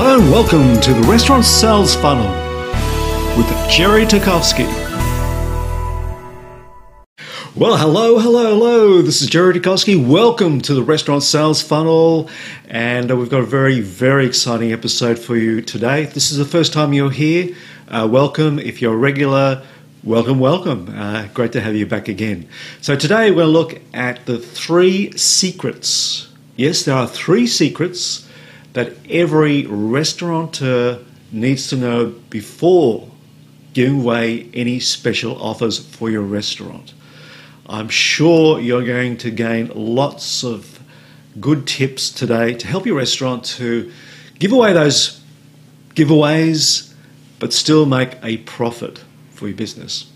Hello and welcome to the Restaurant Sales Funnel with Jerry Tarkowski. Well, hello, hello, hello. This is Jerry Tarkowski. Welcome to the Restaurant Sales Funnel. And uh, we've got a very, very exciting episode for you today. If this is the first time you're here, uh, welcome. If you're a regular, welcome, welcome. Uh, great to have you back again. So today we're going to look at the three secrets. Yes, there are three secrets that every restaurateur needs to know before giving away any special offers for your restaurant. I'm sure you're going to gain lots of good tips today to help your restaurant to give away those giveaways but still make a profit for your business.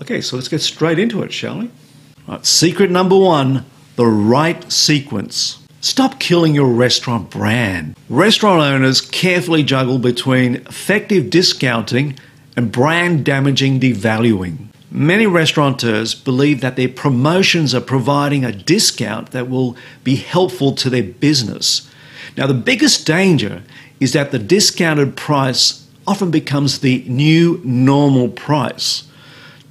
Okay, so let's get straight into it, shall we? Secret number one the right sequence. Stop killing your restaurant brand. Restaurant owners carefully juggle between effective discounting and brand damaging devaluing. Many restaurateurs believe that their promotions are providing a discount that will be helpful to their business. Now, the biggest danger is that the discounted price often becomes the new normal price.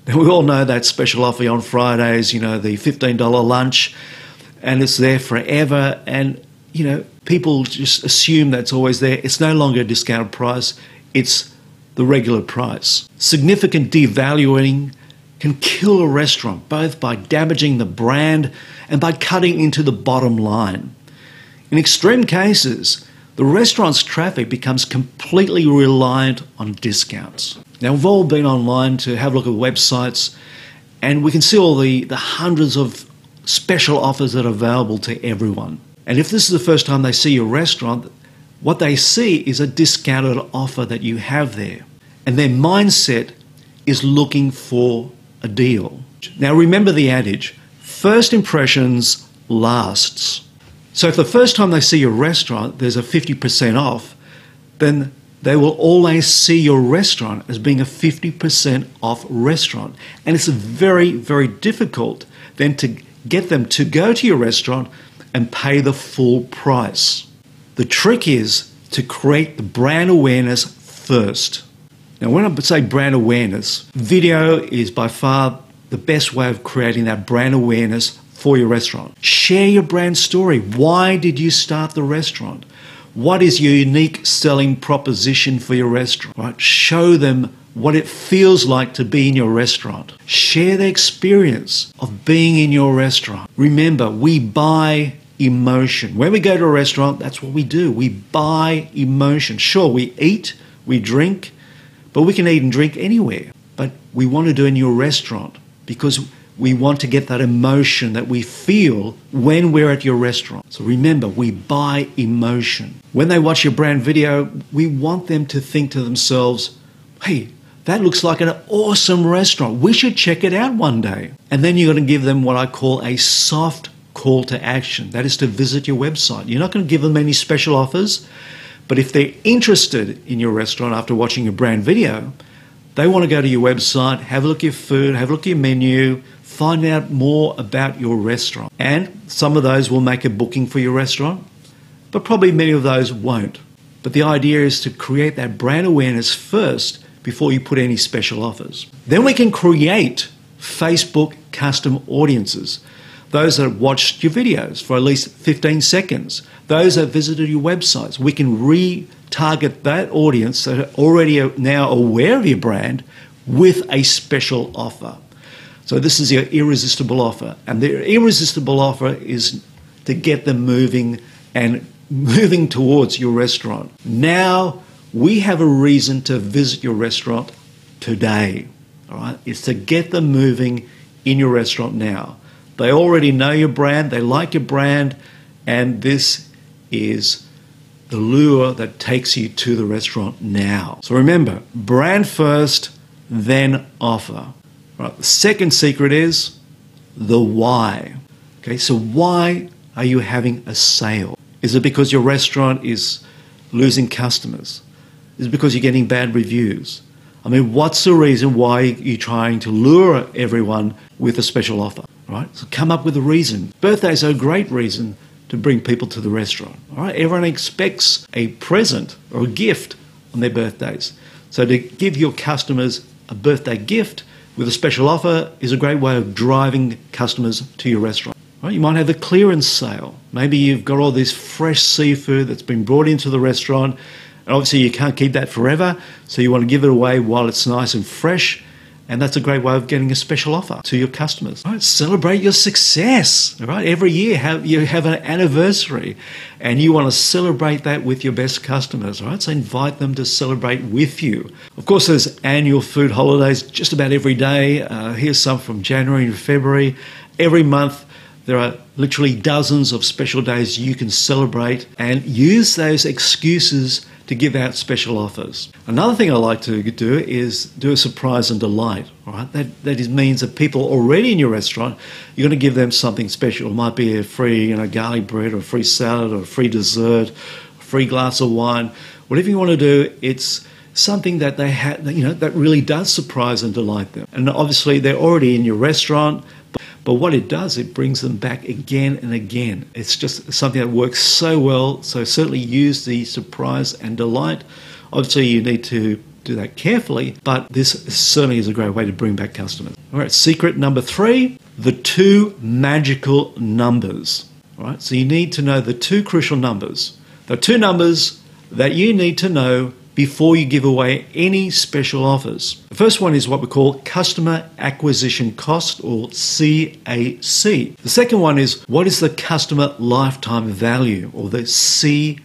Now, we all know that special offer on Fridays, you know, the $15 lunch and it's there forever. And, you know, people just assume that's always there. It's no longer a discounted price, it's the regular price. Significant devaluing can kill a restaurant, both by damaging the brand and by cutting into the bottom line. In extreme cases, the restaurant's traffic becomes completely reliant on discounts. Now, we've all been online to have a look at websites, and we can see all the, the hundreds of special offers that are available to everyone. And if this is the first time they see your restaurant, what they see is a discounted offer that you have there. And their mindset is looking for a deal. Now remember the adage first impressions lasts. So if the first time they see your restaurant there's a 50% off, then they will always see your restaurant as being a 50% off restaurant. And it's very, very difficult then to get them to go to your restaurant and pay the full price. The trick is to create the brand awareness first. Now, when I say brand awareness, video is by far the best way of creating that brand awareness for your restaurant. Share your brand story. Why did you start the restaurant? What is your unique selling proposition for your restaurant? Right? Show them what it feels like to be in your restaurant. Share the experience of being in your restaurant. Remember, we buy emotion. When we go to a restaurant, that's what we do. We buy emotion. Sure, we eat, we drink, but we can eat and drink anywhere. But we want to do in your restaurant because we want to get that emotion that we feel when we're at your restaurant. So remember, we buy emotion. When they watch your brand video, we want them to think to themselves, hey, that looks like an awesome restaurant. We should check it out one day. And then you're going to give them what I call a soft call to action. That is to visit your website. You're not going to give them any special offers, but if they're interested in your restaurant after watching your brand video, they want to go to your website, have a look at your food, have a look at your menu, find out more about your restaurant. And some of those will make a booking for your restaurant, but probably many of those won't. But the idea is to create that brand awareness first before you put any special offers. Then we can create Facebook custom audiences. Those that have watched your videos for at least 15 seconds, those that visited your websites. We can retarget that audience that are already now aware of your brand with a special offer. So, this is your irresistible offer. And the irresistible offer is to get them moving and moving towards your restaurant. Now, we have a reason to visit your restaurant today. All right, it's to get them moving in your restaurant now. They already know your brand, they like your brand, and this is the lure that takes you to the restaurant now. So remember, brand first, then offer. Right, the second secret is the why. Okay, so why are you having a sale? Is it because your restaurant is losing customers? is it because you're getting bad reviews. I mean, what's the reason why you're trying to lure everyone with a special offer, right? So come up with a reason. Birthdays are a great reason to bring people to the restaurant. All right, everyone expects a present or a gift on their birthdays. So to give your customers a birthday gift with a special offer is a great way of driving customers to your restaurant. Right, you might have a clearance sale. Maybe you've got all this fresh seafood that's been brought into the restaurant, and obviously you can't keep that forever, so you want to give it away while it's nice and fresh and that's a great way of getting a special offer to your customers. Right? Celebrate your success. Right? Every year have, you have an anniversary and you want to celebrate that with your best customers. Right? So invite them to celebrate with you. Of course, there's annual food holidays just about every day. Uh, here's some from January and February. Every month, there are literally dozens of special days you can celebrate and use those excuses to give out special offers. Another thing I like to do is do a surprise and delight. All right, that that is, means that people already in your restaurant, you're going to give them something special. It might be a free, you know, garlic bread or a free salad or a free dessert, a free glass of wine, whatever you want to do. It's something that they have, you know, that really does surprise and delight them. And obviously, they're already in your restaurant. But what it does, it brings them back again and again. It's just something that works so well. So certainly use the surprise and delight. Obviously, you need to do that carefully, but this certainly is a great way to bring back customers. All right, secret number three the two magical numbers. All right, so you need to know the two crucial numbers. The two numbers that you need to know before you give away any special offers. The first one is what we call customer acquisition cost or CAC. The second one is what is the customer lifetime value or the CLV.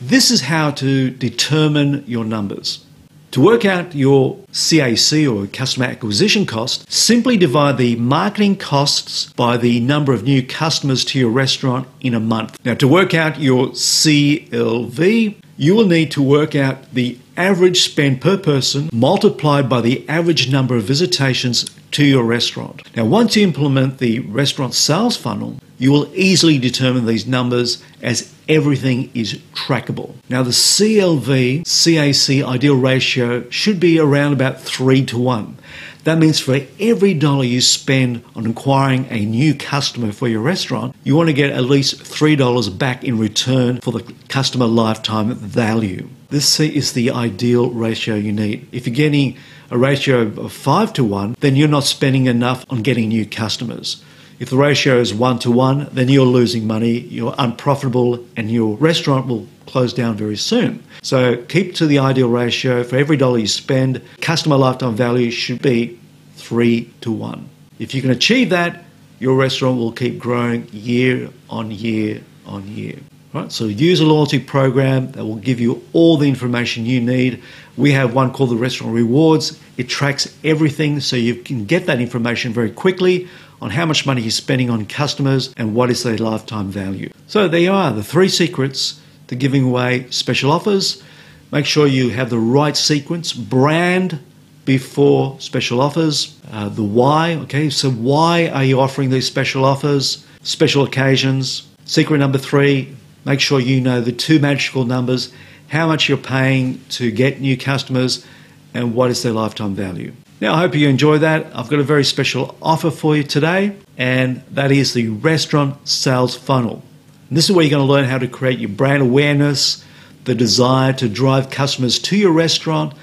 This is how to determine your numbers. To work out your CAC or customer acquisition cost, simply divide the marketing costs by the number of new customers to your restaurant in a month. Now, to work out your CLV, you will need to work out the average spend per person multiplied by the average number of visitations to your restaurant. Now, once you implement the restaurant sales funnel, you will easily determine these numbers as everything is trackable. Now, the CLV CAC ideal ratio should be around about 3 to 1. That means for every dollar you spend on acquiring a new customer for your restaurant, you want to get at least $3 back in return for the customer lifetime value. This is the ideal ratio you need. If you're getting a ratio of 5 to 1, then you're not spending enough on getting new customers. If the ratio is 1 to 1, then you're losing money, you're unprofitable, and your restaurant will close down very soon. So keep to the ideal ratio. For every dollar you spend, customer lifetime value should be three to one. If you can achieve that, your restaurant will keep growing year on year on year. Right, so use a loyalty program that will give you all the information you need. We have one called the Restaurant Rewards. It tracks everything so you can get that information very quickly on how much money you're spending on customers and what is their lifetime value. So there you are, the three secrets to giving away special offers. Make sure you have the right sequence, brand before special offers, uh, the why. Okay, so why are you offering these special offers, special occasions? Secret number three, make sure you know the two magical numbers how much you're paying to get new customers and what is their lifetime value. Now, I hope you enjoy that. I've got a very special offer for you today, and that is the restaurant sales funnel. And this is where you're going to learn how to create your brand awareness, the desire to drive customers to your restaurant,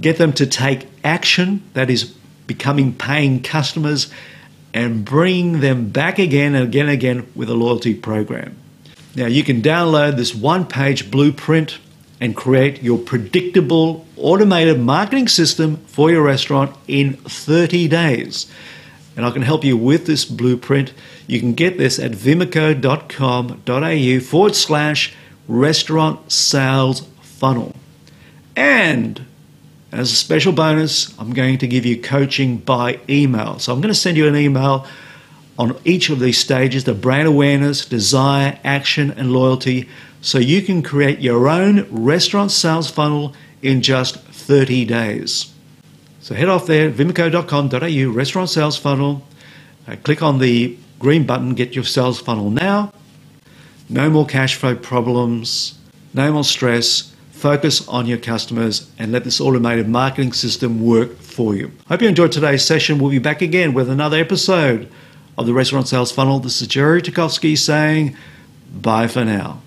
get them to take action, that is, becoming paying customers, and bring them back again and again and again with a loyalty program. Now, you can download this one page blueprint and create your predictable automated marketing system for your restaurant in 30 days and I can help you with this blueprint. You can get this at vimaco.com.au forward slash restaurant sales funnel. And as a special bonus, I'm going to give you coaching by email. So I'm going to send you an email on each of these stages the brand awareness, desire, action, and loyalty so you can create your own restaurant sales funnel in just 30 days. So head off there, vimaco.com.au, restaurant sales funnel. Uh, click on the green button, get your sales funnel now. No more cash flow problems, no more stress. Focus on your customers and let this automated marketing system work for you. Hope you enjoyed today's session. We'll be back again with another episode of the Restaurant Sales Funnel. This is Jerry Tarkowski saying bye for now.